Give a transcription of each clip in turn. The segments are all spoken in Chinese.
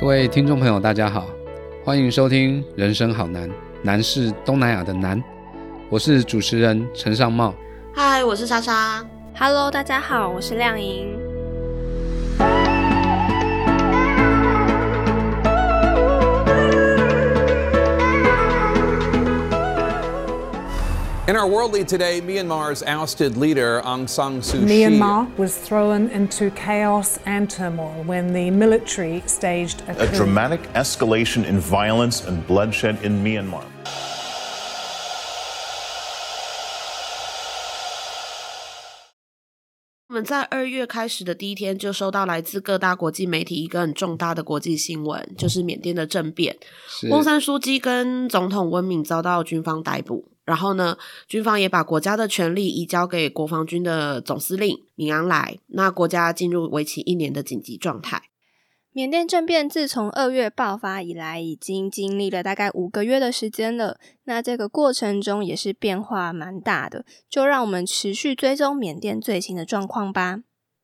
各位听众朋友，大家好，欢迎收听《人生好难》，难是东南亚的难。我是主持人陈尚茂。嗨，我是莎莎。Hello，大家好，我是亮莹。In our world lead today, Myanmar's ousted leader Aung San Suu Kyi. Myanmar was thrown into chaos and turmoil when the military staged a, a coup. dramatic escalation in violence and bloodshed in Myanmar. 我们在二月开始的第一天就收到来自各大国际媒体一个很重大的国际新闻，就是缅甸的政变，是翁山书记跟总统温敏遭到军方逮捕。 然后呢，军方也把国家的权力移交给国防军的总司令敏昂莱，那国家进入为期一年的紧急状态。缅甸政变自从二月爆发以来，已经经历了大概五个月的时间了。那这个过程中也是变化蛮大的，就让我们持续追踪缅甸最新的状况吧。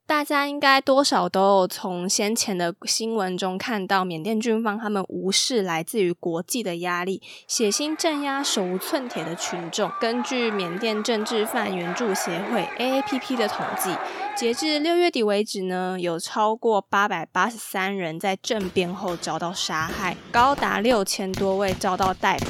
大家应该多少都有从先前的新闻中看到，缅甸军方他们无视来自于国际的压力，血腥镇压手无寸铁的群众。根据缅甸政治犯援助协会 AAPP 的统计，截至六月底为止呢，有超过八百八十三人在政变后遭到杀害，高达六千多位遭到逮捕。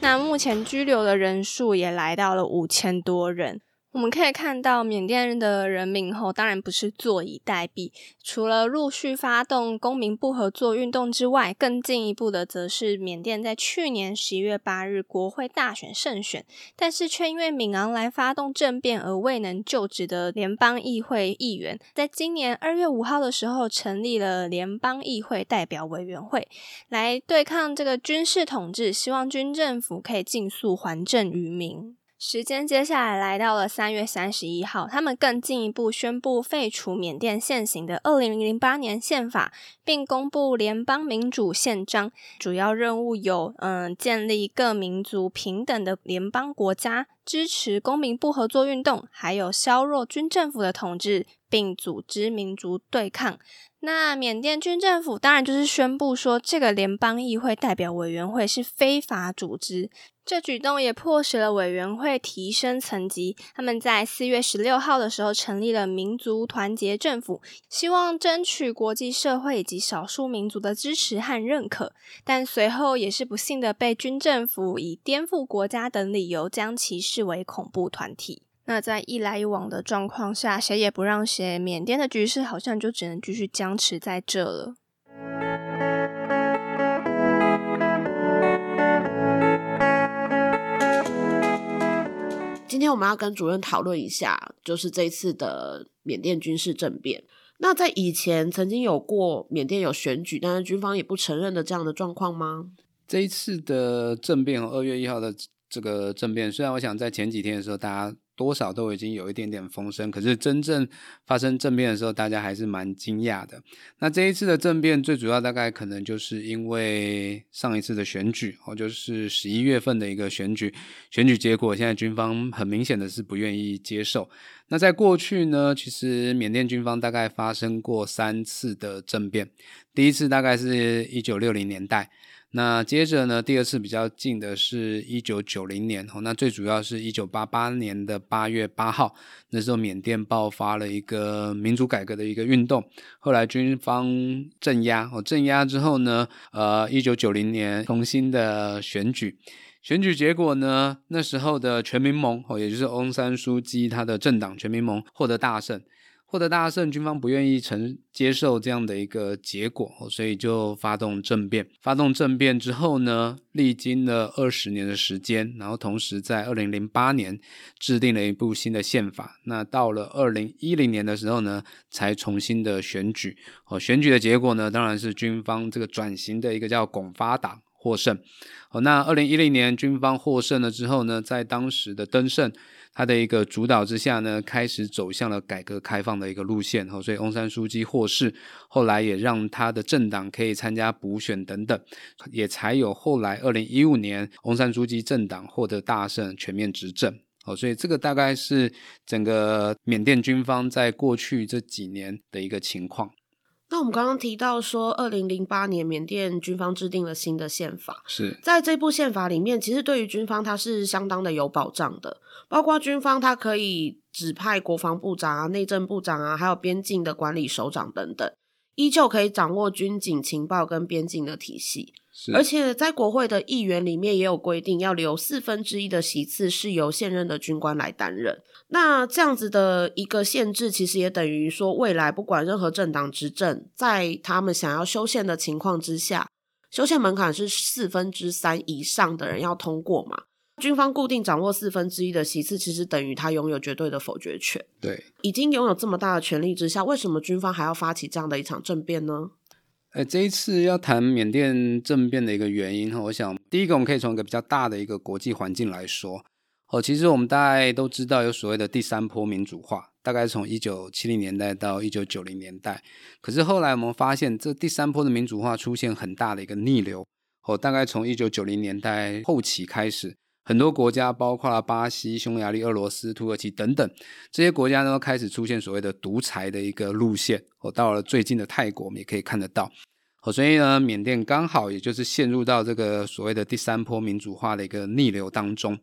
那目前拘留的人数也来到了五千多人。我们可以看到，缅甸的人民后当然不是坐以待毙，除了陆续发动公民不合作运动之外，更进一步的则是缅甸在去年十一月八日国会大选胜选，但是却因为敏昂莱发动政变而未能就职的联邦议会议员，在今年二月五号的时候成立了联邦议会代表委员会，来对抗这个军事统治，希望军政府可以尽速还政于民。时间接下来来到了三月三十一号，他们更进一步宣布废除缅甸现行的二零零八年宪法，并公布联邦民主宪章。主要任务有：嗯，建立各民族平等的联邦国家，支持公民不合作运动，还有削弱军政府的统治，并组织民族对抗。那缅甸军政府当然就是宣布说，这个联邦议会代表委员会是非法组织。这举动也迫使了委员会提升层级。他们在四月十六号的时候成立了民族团结政府，希望争取国际社会以及少数民族的支持和认可。但随后也是不幸的被军政府以颠覆国家等理由将其视为恐怖团体。那在一来一往的状况下，谁也不让谁，缅甸的局势好像就只能继续僵持在这了。今天我们要跟主任讨论一下，就是这次的缅甸军事政变。那在以前曾经有过缅甸有选举，但是军方也不承认的这样的状况吗？这一次的政变，二月一号的这个政变，虽然我想在前几天的时候，大家。多少都已经有一点点风声，可是真正发生政变的时候，大家还是蛮惊讶的。那这一次的政变，最主要大概可能就是因为上一次的选举，哦，就是十一月份的一个选举，选举结果现在军方很明显的是不愿意接受。那在过去呢，其实缅甸军方大概发生过三次的政变，第一次大概是一九六零年代。那接着呢，第二次比较近的是一九九零年哦，那最主要是一九八八年的八月八号，那时候缅甸爆发了一个民主改革的一个运动，后来军方镇压哦，镇压之后呢，呃，一九九零年重新的选举，选举结果呢，那时候的全民盟哦，也就是翁山书记他的政党全民盟获得大胜。获得大胜，军方不愿意承接受这样的一个结果，所以就发动政变。发动政变之后呢，历经了二十年的时间，然后同时在二零零八年制定了一部新的宪法。那到了二零一零年的时候呢，才重新的选举。哦，选举的结果呢，当然是军方这个转型的一个叫拱发党获胜。哦，那二零一零年军方获胜了之后呢，在当时的登盛。他的一个主导之下呢，开始走向了改革开放的一个路线，哈，所以翁山书记获释，后来也让他的政党可以参加补选等等，也才有后来二零一五年翁山书记政党获得大胜，全面执政，哦，所以这个大概是整个缅甸军方在过去这几年的一个情况。那我们刚刚提到说，二零零八年缅甸军方制定了新的宪法，是在这部宪法里面，其实对于军方它是相当的有保障的，包括军方它可以指派国防部长啊、内政部长啊，还有边境的管理首长等等，依旧可以掌握军警情报跟边境的体系。是，而且在国会的议员里面也有规定，要留四分之一的席次是由现任的军官来担任。那这样子的一个限制，其实也等于说，未来不管任何政党执政，在他们想要修宪的情况之下，修宪门槛是四分之三以上的人要通过嘛？军方固定掌握四分之一的席次，其实等于他拥有绝对的否决权。对，已经拥有这么大的权力之下，为什么军方还要发起这样的一场政变呢？呃，这一次要谈缅甸政变的一个原因哈，我想第一个我们可以从一个比较大的一个国际环境来说哦，其实我们大概都知道有所谓的第三波民主化，大概从一九七零年代到一九九零年代，可是后来我们发现这第三波的民主化出现很大的一个逆流哦，大概从一九九零年代后期开始。很多国家，包括了巴西、匈牙利、俄罗斯、土耳其等等这些国家呢，开始出现所谓的独裁的一个路线。我，到了最近的泰国，我们也可以看得到。哦，所以呢，缅甸刚好也就是陷入到这个所谓的第三波民主化的一个逆流当中。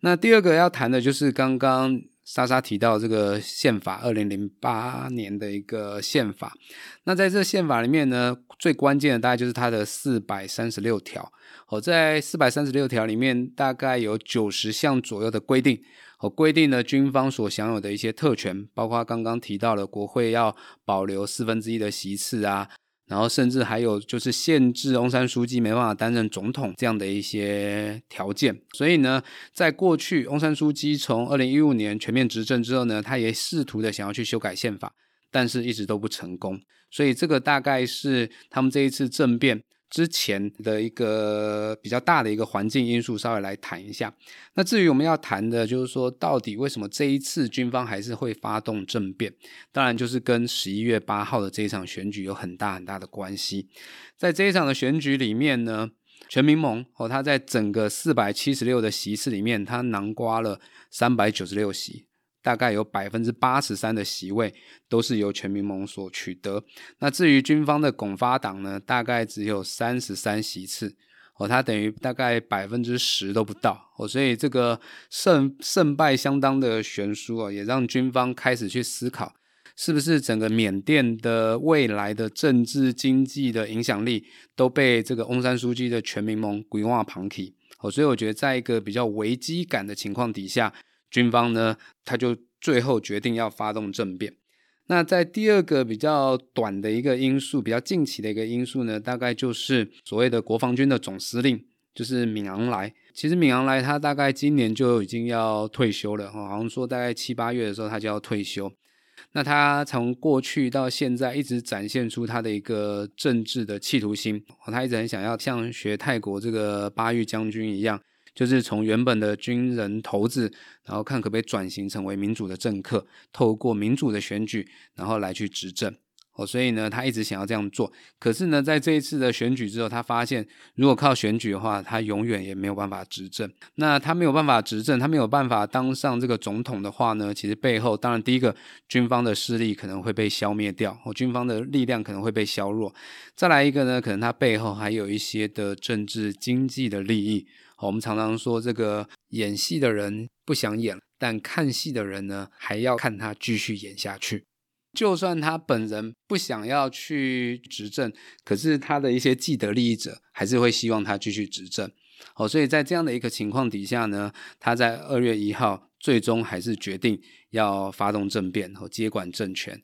那第二个要谈的就是刚刚莎莎提到这个宪法，二零零八年的一个宪法。那在这宪法里面呢，最关键的大概就是它的四百三十六条。哦，在四百三十六条里面，大概有九十项左右的规定，哦，规定了军方所享有的一些特权，包括刚刚提到了国会要保留四分之一的席次啊，然后甚至还有就是限制翁山书记没办法担任总统这样的一些条件。所以呢，在过去翁山书记从二零一五年全面执政之后呢，他也试图的想要去修改宪法，但是一直都不成功。所以这个大概是他们这一次政变。之前的一个比较大的一个环境因素，稍微来谈一下。那至于我们要谈的，就是说到底为什么这一次军方还是会发动政变？当然就是跟十一月八号的这一场选举有很大很大的关系。在这一场的选举里面呢，全民盟哦，他在整个四百七十六的席次里面，他囊括了三百九十六席。大概有百分之八十三的席位都是由全民盟所取得。那至于军方的拱发党呢，大概只有三十三席次哦，它等于大概百分之十都不到哦，所以这个胜胜败相当的悬殊啊，也让军方开始去思考，是不是整个缅甸的未来的政治经济的影响力都被这个翁山书记的全民盟规划旁体哦，所以我觉得在一个比较危机感的情况底下。军方呢，他就最后决定要发动政变。那在第二个比较短的一个因素，比较近期的一个因素呢，大概就是所谓的国防军的总司令，就是敏昂莱。其实敏昂莱他大概今年就已经要退休了，好像说大概七八月的时候他就要退休。那他从过去到现在一直展现出他的一个政治的企图心，他一直很想要像学泰国这个巴育将军一样。就是从原本的军人头子，然后看可不可以转型成为民主的政客，透过民主的选举，然后来去执政。哦，所以呢，他一直想要这样做。可是呢，在这一次的选举之后，他发现如果靠选举的话，他永远也没有办法执政。那他没有办法执政，他没有办法当上这个总统的话呢，其实背后当然第一个军方的势力可能会被消灭掉，哦，军方的力量可能会被削弱。再来一个呢，可能他背后还有一些的政治经济的利益。我们常常说，这个演戏的人不想演，但看戏的人呢，还要看他继续演下去。就算他本人不想要去执政，可是他的一些既得利益者还是会希望他继续执政。哦，所以在这样的一个情况底下呢，他在二月一号最终还是决定要发动政变和接管政权。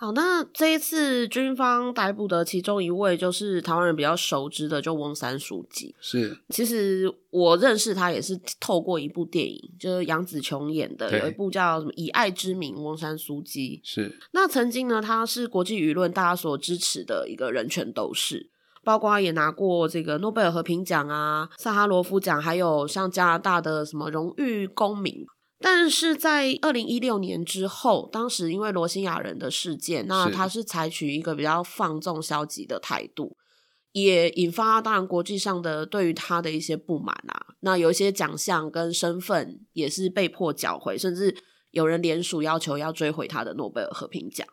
好，那这一次军方逮捕的其中一位就是台湾人比较熟知的，就翁山书记。是，其实我认识他也是透过一部电影，就是杨紫琼演的，有一部叫什么《以爱之名》，翁山书记。是，那曾经呢，他是国际舆论大家所支持的一个人权斗士，包括也拿过这个诺贝尔和平奖啊、萨哈罗夫奖，还有像加拿大的什么荣誉公民。但是在二零一六年之后，当时因为罗兴亚人的事件，那他是采取一个比较放纵、消极的态度，也引发当然国际上的对于他的一些不满啊。那有一些奖项跟身份也是被迫缴回，甚至有人联署要求要追回他的诺贝尔和平奖。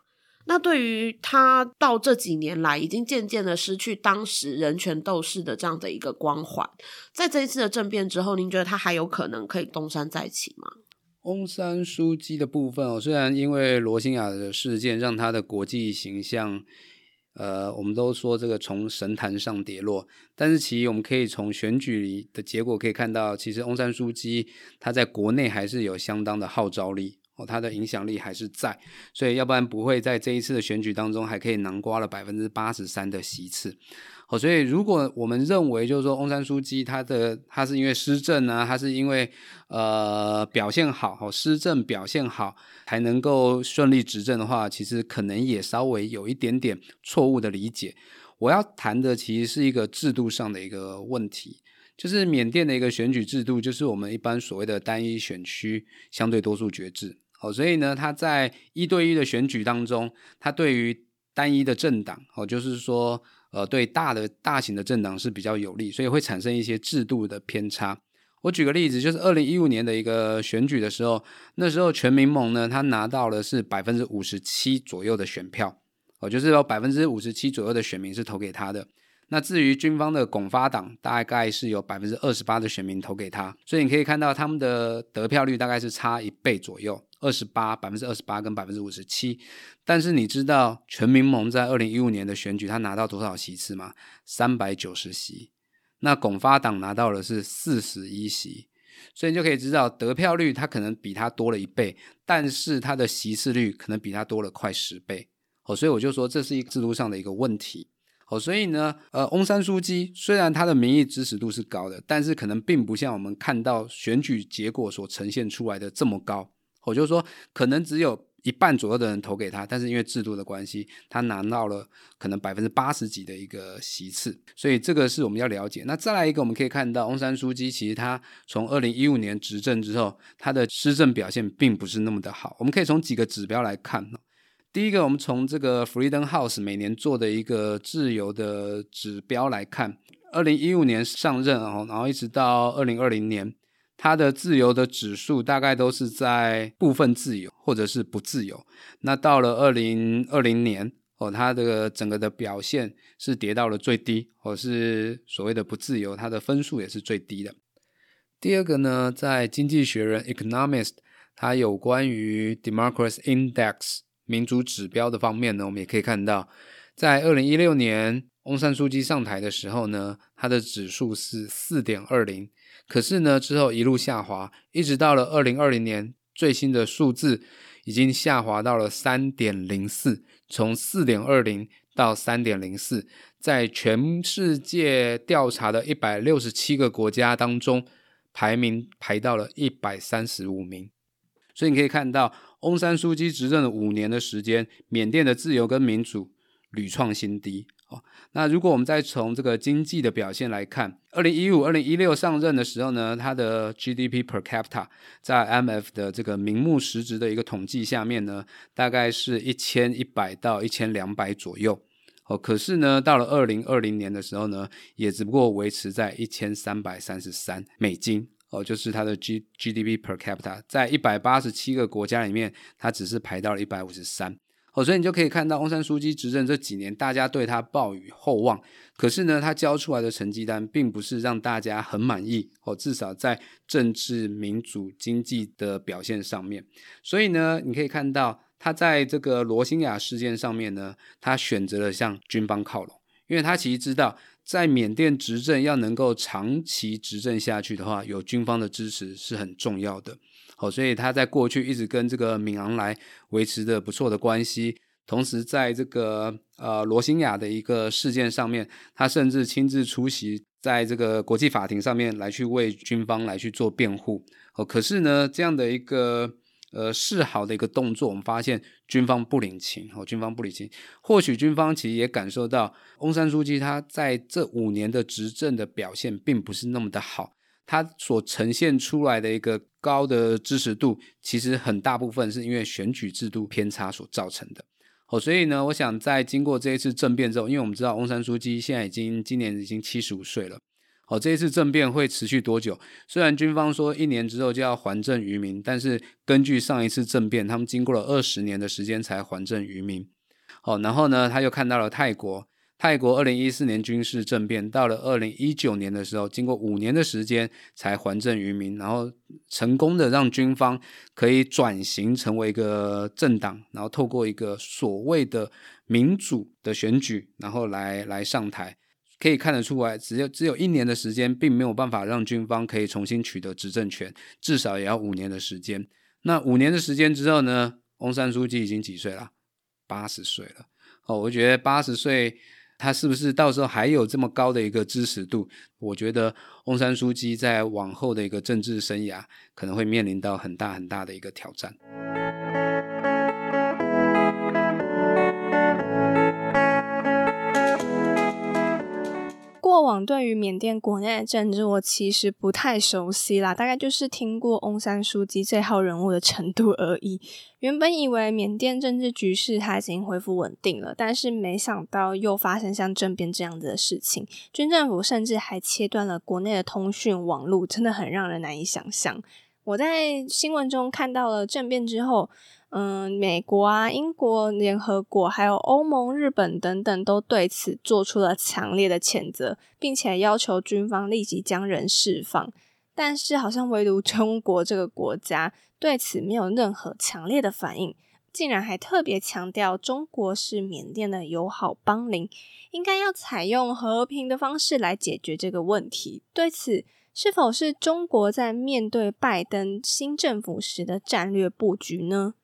那对于他到这几年来，已经渐渐的失去当时人权斗士的这样的一个光环，在这一次的政变之后，您觉得他还有可能可以东山再起吗？翁山书记的部分哦，虽然因为罗兴亚的事件让他的国际形象，呃，我们都说这个从神坛上跌落，但是其实我们可以从选举里的结果可以看到，其实翁山书记他在国内还是有相当的号召力。哦，他的影响力还是在，所以要不然不会在这一次的选举当中还可以囊括了百分之八十三的席次。哦，所以如果我们认为就是说翁山书记他的他是因为施政呢，他是因为呃表现好，哦施政表现好才能够顺利执政的话，其实可能也稍微有一点点错误的理解。我要谈的其实是一个制度上的一个问题。就是缅甸的一个选举制度，就是我们一般所谓的单一选区相对多数决制。哦，所以呢，他在一对一的选举当中，他对于单一的政党，哦，就是说，呃，对大的大型的政党是比较有利，所以会产生一些制度的偏差。我举个例子，就是二零一五年的一个选举的时候，那时候全民盟呢，他拿到了是百分之五十七左右的选票，哦，就是有百分之五十七左右的选民是投给他的。那至于军方的拱发党，大概是有百分之二十八的选民投给他，所以你可以看到他们的得票率大概是差一倍左右，二十八百分之二十八跟百分之五十七。但是你知道全民盟在二零一五年的选举他拿到多少席次吗？三百九十席。那拱发党拿到的是四十一席，所以你就可以知道得票率他可能比他多了一倍，但是他的席次率可能比他多了快十倍。哦，所以我就说这是一个制度上的一个问题。哦，所以呢，呃，翁山书记虽然他的民意支持度是高的，但是可能并不像我们看到选举结果所呈现出来的这么高。我就说，可能只有一半左右的人投给他，但是因为制度的关系，他拿到了可能百分之八十几的一个席次。所以这个是我们要了解。那再来一个，我们可以看到翁山书记其实他从二零一五年执政之后，他的施政表现并不是那么的好。我们可以从几个指标来看。第一个，我们从这个 Freedom House 每年做的一个自由的指标来看，二零一五年上任哦，然后一直到二零二零年，它的自由的指数大概都是在部分自由或者是不自由。那到了二零二零年哦，它的整个的表现是跌到了最低，或是所谓的不自由，它的分数也是最低的。第二个呢，在经济学人 Economist 它有关于 Democracy Index。民主指标的方面呢，我们也可以看到，在二零一六年翁山书记上台的时候呢，它的指数是四点二零，可是呢之后一路下滑，一直到了二零二零年最新的数字已经下滑到了三点零四，从四点二零到三点零四，在全世界调查的一百六十七个国家当中，排名排到了一百三十五名，所以你可以看到。翁山书记执政了五年的时间，缅甸的自由跟民主屡创新低。哦，那如果我们再从这个经济的表现来看，二零一五、二零一六上任的时候呢，它的 GDP per capita 在 MF 的这个名目实值的一个统计下面呢，大概是一千一百到一千两百左右。哦，可是呢，到了二零二零年的时候呢，也只不过维持在一千三百三十三美金。哦，就是它的 G GDP per capita 在一百八十七个国家里面，它只是排到了一百五十三。哦，所以你就可以看到翁山书记执政这几年，大家对他抱以厚望。可是呢，他交出来的成绩单并不是让大家很满意。哦，至少在政治、民主、经济的表现上面。所以呢，你可以看到他在这个罗兴亚事件上面呢，他选择了向军方靠拢，因为他其实知道。在缅甸执政要能够长期执政下去的话，有军方的支持是很重要的。好，所以他在过去一直跟这个敏昂莱维持着不错的关系。同时，在这个呃罗兴亚的一个事件上面，他甚至亲自出席在这个国际法庭上面来去为军方来去做辩护。哦，可是呢，这样的一个。呃，示好的一个动作，我们发现军方不领情，哦，军方不领情。或许军方其实也感受到翁山书记他在这五年的执政的表现并不是那么的好，它所呈现出来的一个高的支持度，其实很大部分是因为选举制度偏差所造成的。哦，所以呢，我想在经过这一次政变之后，因为我们知道翁山书记现在已经今年已经七十五岁了。哦，这一次政变会持续多久？虽然军方说一年之后就要还政于民，但是根据上一次政变，他们经过了二十年的时间才还政于民。哦，然后呢，他又看到了泰国。泰国二零一四年军事政变，到了二零一九年的时候，经过五年的时间才还政于民，然后成功的让军方可以转型成为一个政党，然后透过一个所谓的民主的选举，然后来来上台。可以看得出来，只有只有一年的时间，并没有办法让军方可以重新取得执政权，至少也要五年的时间。那五年的时间之后呢？翁山书记已经几岁了？八十岁了。哦，我觉得八十岁。他是不是到时候还有这么高的一个支持度？我觉得翁山书记在往后的一个政治生涯可能会面临到很大很大的一个挑战。往对于缅甸国内的政治，我其实不太熟悉啦，大概就是听过翁山书记这号人物的程度而已。原本以为缅甸政治局势它已经恢复稳定了，但是没想到又发生像政变这样子的事情，军政府甚至还切断了国内的通讯网络，真的很让人难以想象。我在新闻中看到了政变之后。嗯，美国啊、英国、联合国，还有欧盟、日本等等，都对此做出了强烈的谴责，并且要求军方立即将人释放。但是，好像唯独中国这个国家对此没有任何强烈的反应，竟然还特别强调中国是缅甸的友好邦邻，应该要采用和平的方式来解决这个问题。对此，是否是中国在面对拜登新政府时的战略布局呢？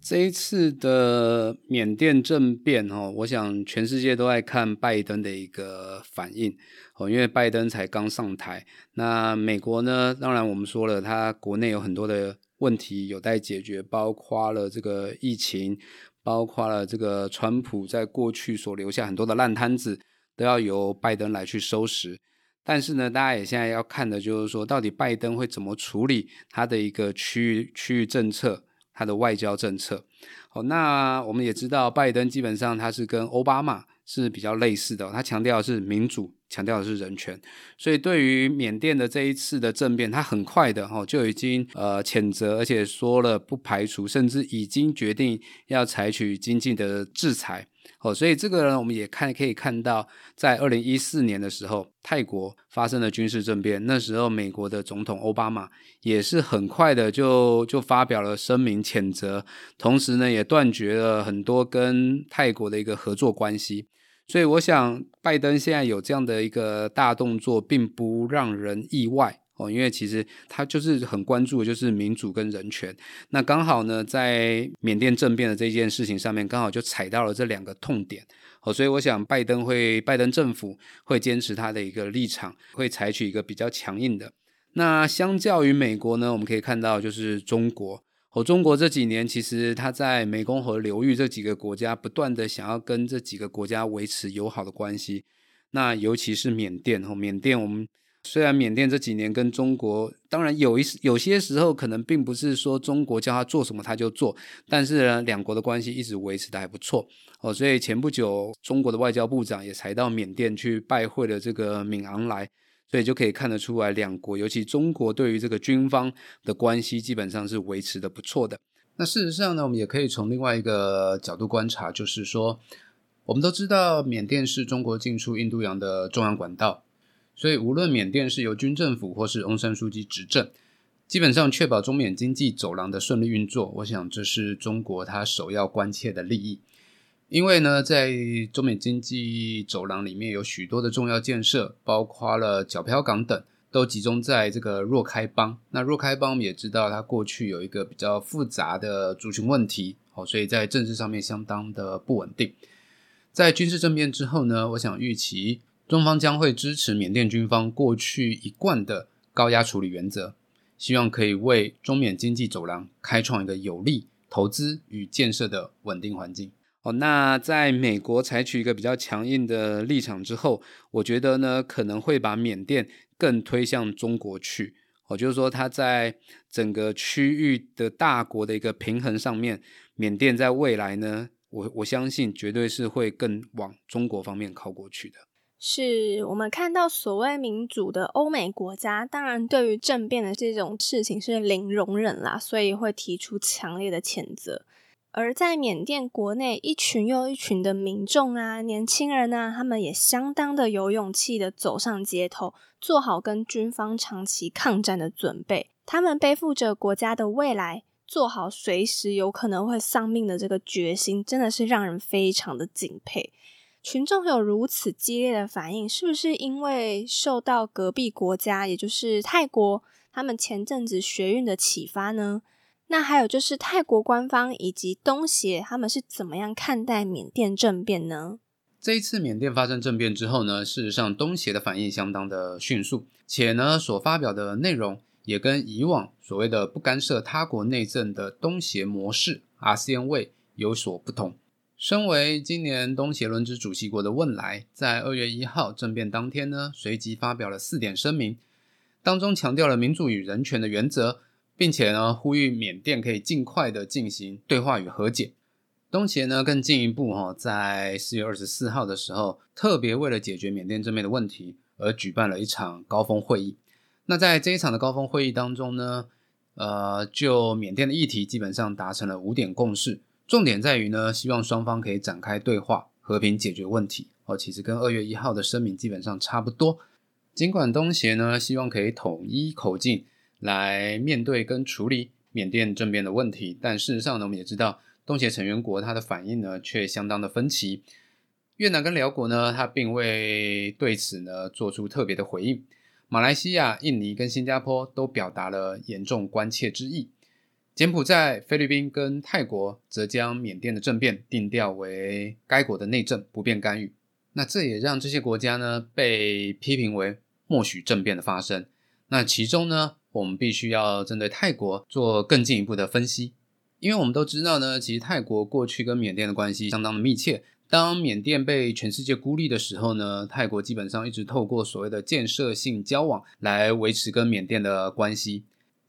这一次的缅甸政变，哦，我想全世界都在看拜登的一个反应，哦，因为拜登才刚上台。那美国呢？当然我们说了，他国内有很多的问题有待解决，包括了这个疫情，包括了这个川普在过去所留下很多的烂摊子，都要由拜登来去收拾。但是呢，大家也现在要看的就是说，到底拜登会怎么处理他的一个区域区域政策。他的外交政策，好，那我们也知道，拜登基本上他是跟奥巴马是比较类似的，他强调的是民主，强调的是人权，所以对于缅甸的这一次的政变，他很快的哈就已经呃谴责，而且说了不排除，甚至已经决定要采取经济的制裁。哦，所以这个呢，我们也看可以看到，在二零一四年的时候，泰国发生了军事政变，那时候美国的总统奥巴马也是很快的就就发表了声明谴责，同时呢，也断绝了很多跟泰国的一个合作关系。所以我想，拜登现在有这样的一个大动作，并不让人意外。哦，因为其实他就是很关注就是民主跟人权。那刚好呢，在缅甸政变的这件事情上面，刚好就踩到了这两个痛点。哦，所以我想拜登会，拜登政府会坚持他的一个立场，会采取一个比较强硬的。那相较于美国呢，我们可以看到就是中国。哦，中国这几年其实他在湄公河流域这几个国家不断的想要跟这几个国家维持友好的关系。那尤其是缅甸，哦，缅甸我们。虽然缅甸这几年跟中国，当然有一有些时候可能并不是说中国叫他做什么他就做，但是呢，两国的关系一直维持的还不错哦。所以前不久，中国的外交部长也才到缅甸去拜会了这个敏昂莱，所以就可以看得出来，两国尤其中国对于这个军方的关系基本上是维持的不错的。那事实上呢，我们也可以从另外一个角度观察，就是说，我们都知道缅甸是中国进出印度洋的重要管道。所以，无论缅甸是由军政府或是翁山书记执政，基本上确保中缅经济走廊的顺利运作，我想这是中国它首要关切的利益。因为呢，在中缅经济走廊里面有许多的重要建设，包括了皎漂港等，都集中在这个若开邦。那若开邦我们也知道，它过去有一个比较复杂的族群问题，哦，所以在政治上面相当的不稳定。在军事政变之后呢，我想预期。中方将会支持缅甸军方过去一贯的高压处理原则，希望可以为中缅经济走廊开创一个有利投资与建设的稳定环境。哦，那在美国采取一个比较强硬的立场之后，我觉得呢可能会把缅甸更推向中国去。哦，就是说它在整个区域的大国的一个平衡上面，缅甸在未来呢，我我相信绝对是会更往中国方面靠过去的。是我们看到所谓民主的欧美国家，当然对于政变的这种事情是零容忍啦，所以会提出强烈的谴责。而在缅甸国内，一群又一群的民众啊，年轻人啊，他们也相当的有勇气的走上街头，做好跟军方长期抗战的准备。他们背负着国家的未来，做好随时有可能会丧命的这个决心，真的是让人非常的敬佩。群众有如此激烈的反应，是不是因为受到隔壁国家，也就是泰国，他们前阵子学运的启发呢？那还有就是泰国官方以及东协，他们是怎么样看待缅甸政变呢？这一次缅甸发生政变之后呢，事实上东协的反应相当的迅速，且呢所发表的内容也跟以往所谓的不干涉他国内政的东协模式 （ASEAN Way） 有所不同。身为今年东协轮值主席国的汶莱，在二月一号政变当天呢，随即发表了四点声明，当中强调了民主与人权的原则。并且呢，呼吁缅甸可以尽快的进行对话与和解。东协呢更进一步哈，在四月二十四号的时候，特别为了解决缅甸这边的问题而举办了一场高峰会议。那在这一场的高峰会议当中呢，呃，就缅甸的议题基本上达成了五点共识，重点在于呢，希望双方可以展开对话，和平解决问题。哦，其实跟二月一号的声明基本上差不多。尽管东协呢希望可以统一口径。来面对跟处理缅甸政变的问题，但事实上呢，我们也知道东协成员国它的反应呢却相当的分歧。越南跟辽国呢，它并未对此呢做出特别的回应。马来西亚、印尼跟新加坡都表达了严重关切之意。柬埔寨、菲律宾跟泰国则将缅甸的政变定调为该国的内政，不便干预。那这也让这些国家呢被批评为默许政变的发生。那其中呢？我们必须要针对泰国做更进一步的分析，因为我们都知道呢，其实泰国过去跟缅甸的关系相当的密切。当缅甸被全世界孤立的时候呢，泰国基本上一直透过所谓的建设性交往来维持跟缅甸的关系。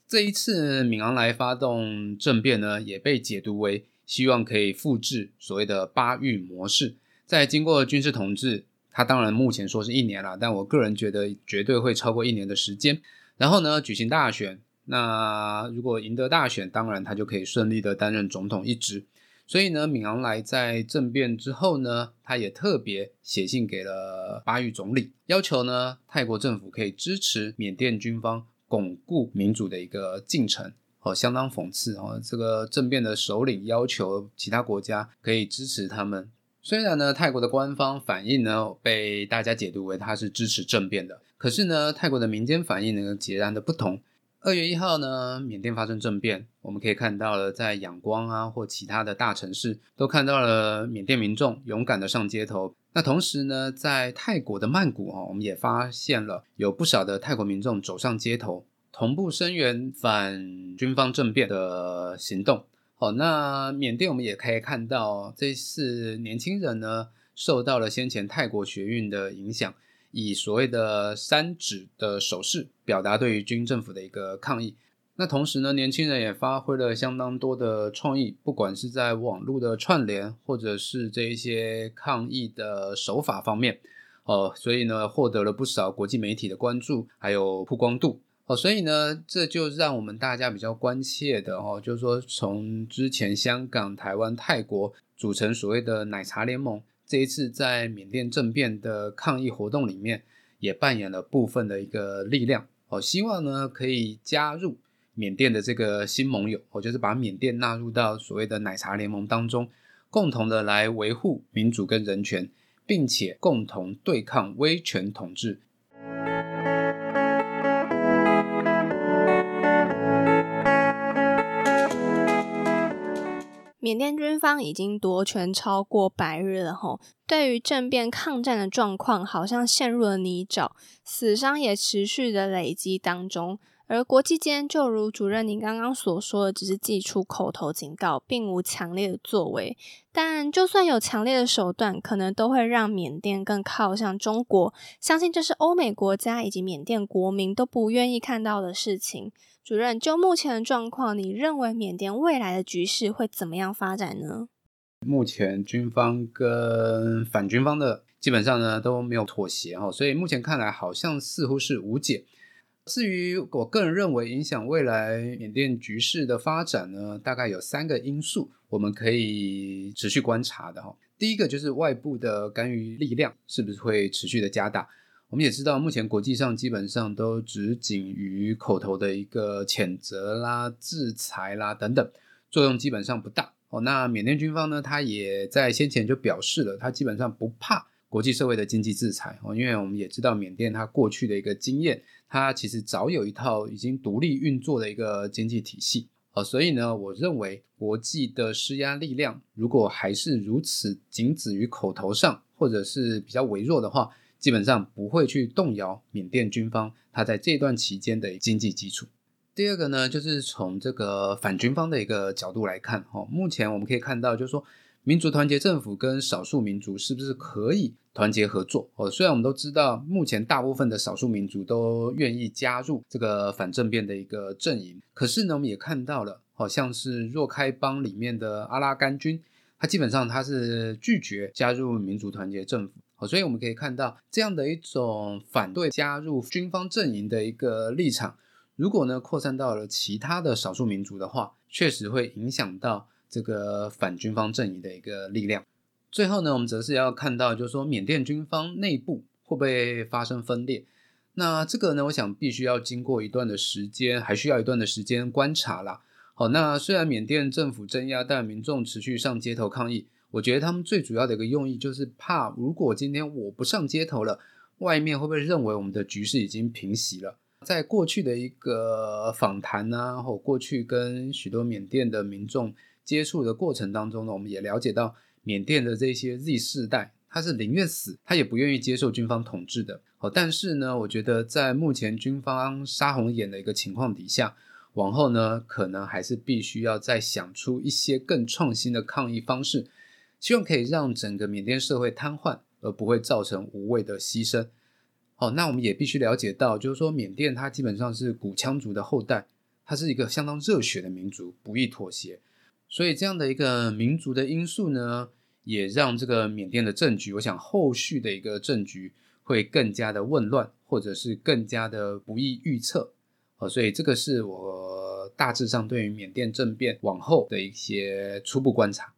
这一次敏昂莱发动政变呢，也被解读为希望可以复制所谓的巴育模式，在经过军事统治，他当然目前说是一年了，但我个人觉得绝对会超过一年的时间。然后呢，举行大选。那如果赢得大选，当然他就可以顺利的担任总统一职。所以呢，敏昂莱在政变之后呢，他也特别写信给了巴育总理，要求呢泰国政府可以支持缅甸军方巩固民主的一个进程。哦，相当讽刺哦，这个政变的首领要求其他国家可以支持他们。虽然呢，泰国的官方反应呢被大家解读为他是支持政变的。可是呢，泰国的民间反应呢截然的不同。二月一号呢，缅甸发生政变，我们可以看到了，在仰光啊或其他的大城市，都看到了缅甸民众勇敢的上街头。那同时呢，在泰国的曼谷啊，我们也发现了有不少的泰国民众走上街头，同步声援反军方政变的行动。好，那缅甸我们也可以看到，这次年轻人呢，受到了先前泰国学运的影响。以所谓的三指的手势表达对于军政府的一个抗议。那同时呢，年轻人也发挥了相当多的创意，不管是在网络的串联，或者是这一些抗议的手法方面，哦，所以呢，获得了不少国际媒体的关注，还有曝光度。哦，所以呢，这就让我们大家比较关切的哦，就是说从之前香港、台湾、泰国组成所谓的奶茶联盟。这一次在缅甸政变的抗议活动里面，也扮演了部分的一个力量。我，希望呢可以加入缅甸的这个新盟友，我，就是把缅甸纳入到所谓的奶茶联盟当中，共同的来维护民主跟人权，并且共同对抗威权统治。缅甸军方已经夺权超过百日了，吼，对于政变抗战的状况，好像陷入了泥沼，死伤也持续的累积当中。而国际间，就如主任您刚刚所说的，只是寄出口头警告，并无强烈的作为。但就算有强烈的手段，可能都会让缅甸更靠向中国。相信这是欧美国家以及缅甸国民都不愿意看到的事情。主任，就目前的状况，你认为缅甸未来的局势会怎么样发展呢？目前军方跟反军方的基本上呢都没有妥协哈，所以目前看来好像似乎是无解。至于我个人认为影响未来缅甸局势的发展呢，大概有三个因素，我们可以持续观察的哈。第一个就是外部的干预力量是不是会持续的加大？我们也知道，目前国际上基本上都只仅于口头的一个谴责啦、制裁啦等等，作用基本上不大哦。那缅甸军方呢，他也在先前就表示了，他基本上不怕国际社会的经济制裁哦，因为我们也知道缅甸它过去的一个经验。它其实早有一套已经独立运作的一个经济体系，哦，所以呢，我认为国际的施压力量如果还是如此仅止于口头上，或者是比较微弱的话，基本上不会去动摇缅甸军方它在这段期间的经济基础。第二个呢，就是从这个反军方的一个角度来看，哦，目前我们可以看到，就是说。民族团结政府跟少数民族是不是可以团结合作？哦，虽然我们都知道，目前大部分的少数民族都愿意加入这个反政变的一个阵营，可是呢，我们也看到了，好像是若开邦里面的阿拉干军，他基本上他是拒绝加入民族团结政府。哦，所以我们可以看到这样的一种反对加入军方阵营的一个立场，如果呢扩散到了其他的少数民族的话，确实会影响到。这个反军方阵营的一个力量。最后呢，我们则是要看到，就是说缅甸军方内部会不会发生分裂？那这个呢，我想必须要经过一段的时间，还需要一段的时间观察啦。好，那虽然缅甸政府镇压，但民众持续上街头抗议。我觉得他们最主要的一个用意，就是怕如果今天我不上街头了，外面会不会认为我们的局势已经平息了？在过去的一个访谈啊，或过去跟许多缅甸的民众。接触的过程当中呢，我们也了解到缅甸的这些 Z 世代，他是宁愿死，他也不愿意接受军方统治的。哦，但是呢，我觉得在目前军方杀红眼的一个情况底下，往后呢，可能还是必须要再想出一些更创新的抗议方式，希望可以让整个缅甸社会瘫痪，而不会造成无谓的牺牲。哦，那我们也必须了解到，就是说缅甸它基本上是古羌族的后代，它是一个相当热血的民族，不易妥协。所以这样的一个民族的因素呢，也让这个缅甸的政局，我想后续的一个政局会更加的混乱，或者是更加的不易预测。哦，所以这个是我大致上对于缅甸政变往后的一些初步观察。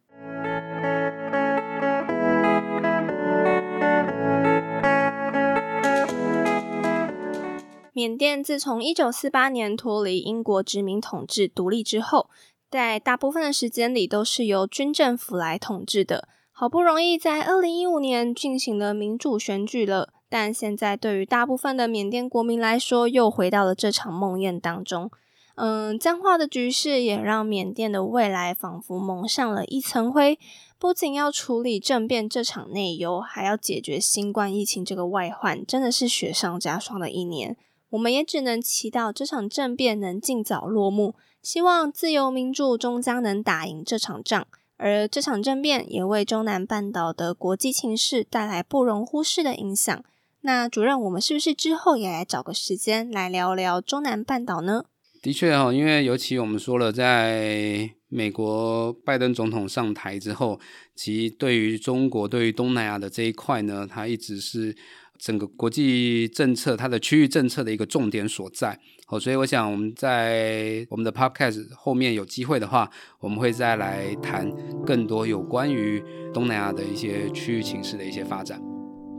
缅甸自从一九四八年脱离英国殖民统治独立之后。在大部分的时间里都是由军政府来统治的。好不容易在二零一五年进行了民主选举了，但现在对于大部分的缅甸国民来说，又回到了这场梦魇当中。嗯，僵化的局势也让缅甸的未来仿佛蒙上了一层灰。不仅要处理政变这场内忧，还要解决新冠疫情这个外患，真的是雪上加霜的一年。我们也只能祈祷这场政变能尽早落幕。希望自由民主终将能打赢这场仗，而这场政变也为中南半岛的国际情势带来不容忽视的影响。那主任，我们是不是之后也来找个时间来聊聊中南半岛呢？的确哈，因为尤其我们说了，在美国拜登总统上台之后，其对于中国、对于东南亚的这一块呢，它一直是整个国际政策、它的区域政策的一个重点所在。哦，所以我想我们在我们的 podcast 后面有机会的话，我们会再来谈更多有关于东南亚的一些区域情势的一些发展。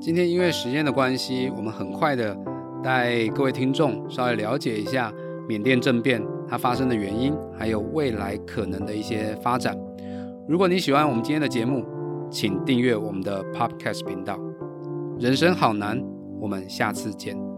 今天因为时间的关系，我们很快的带各位听众稍微了解一下缅甸政变它发生的原因，还有未来可能的一些发展。如果你喜欢我们今天的节目，请订阅我们的 podcast 频道。人生好难，我们下次见。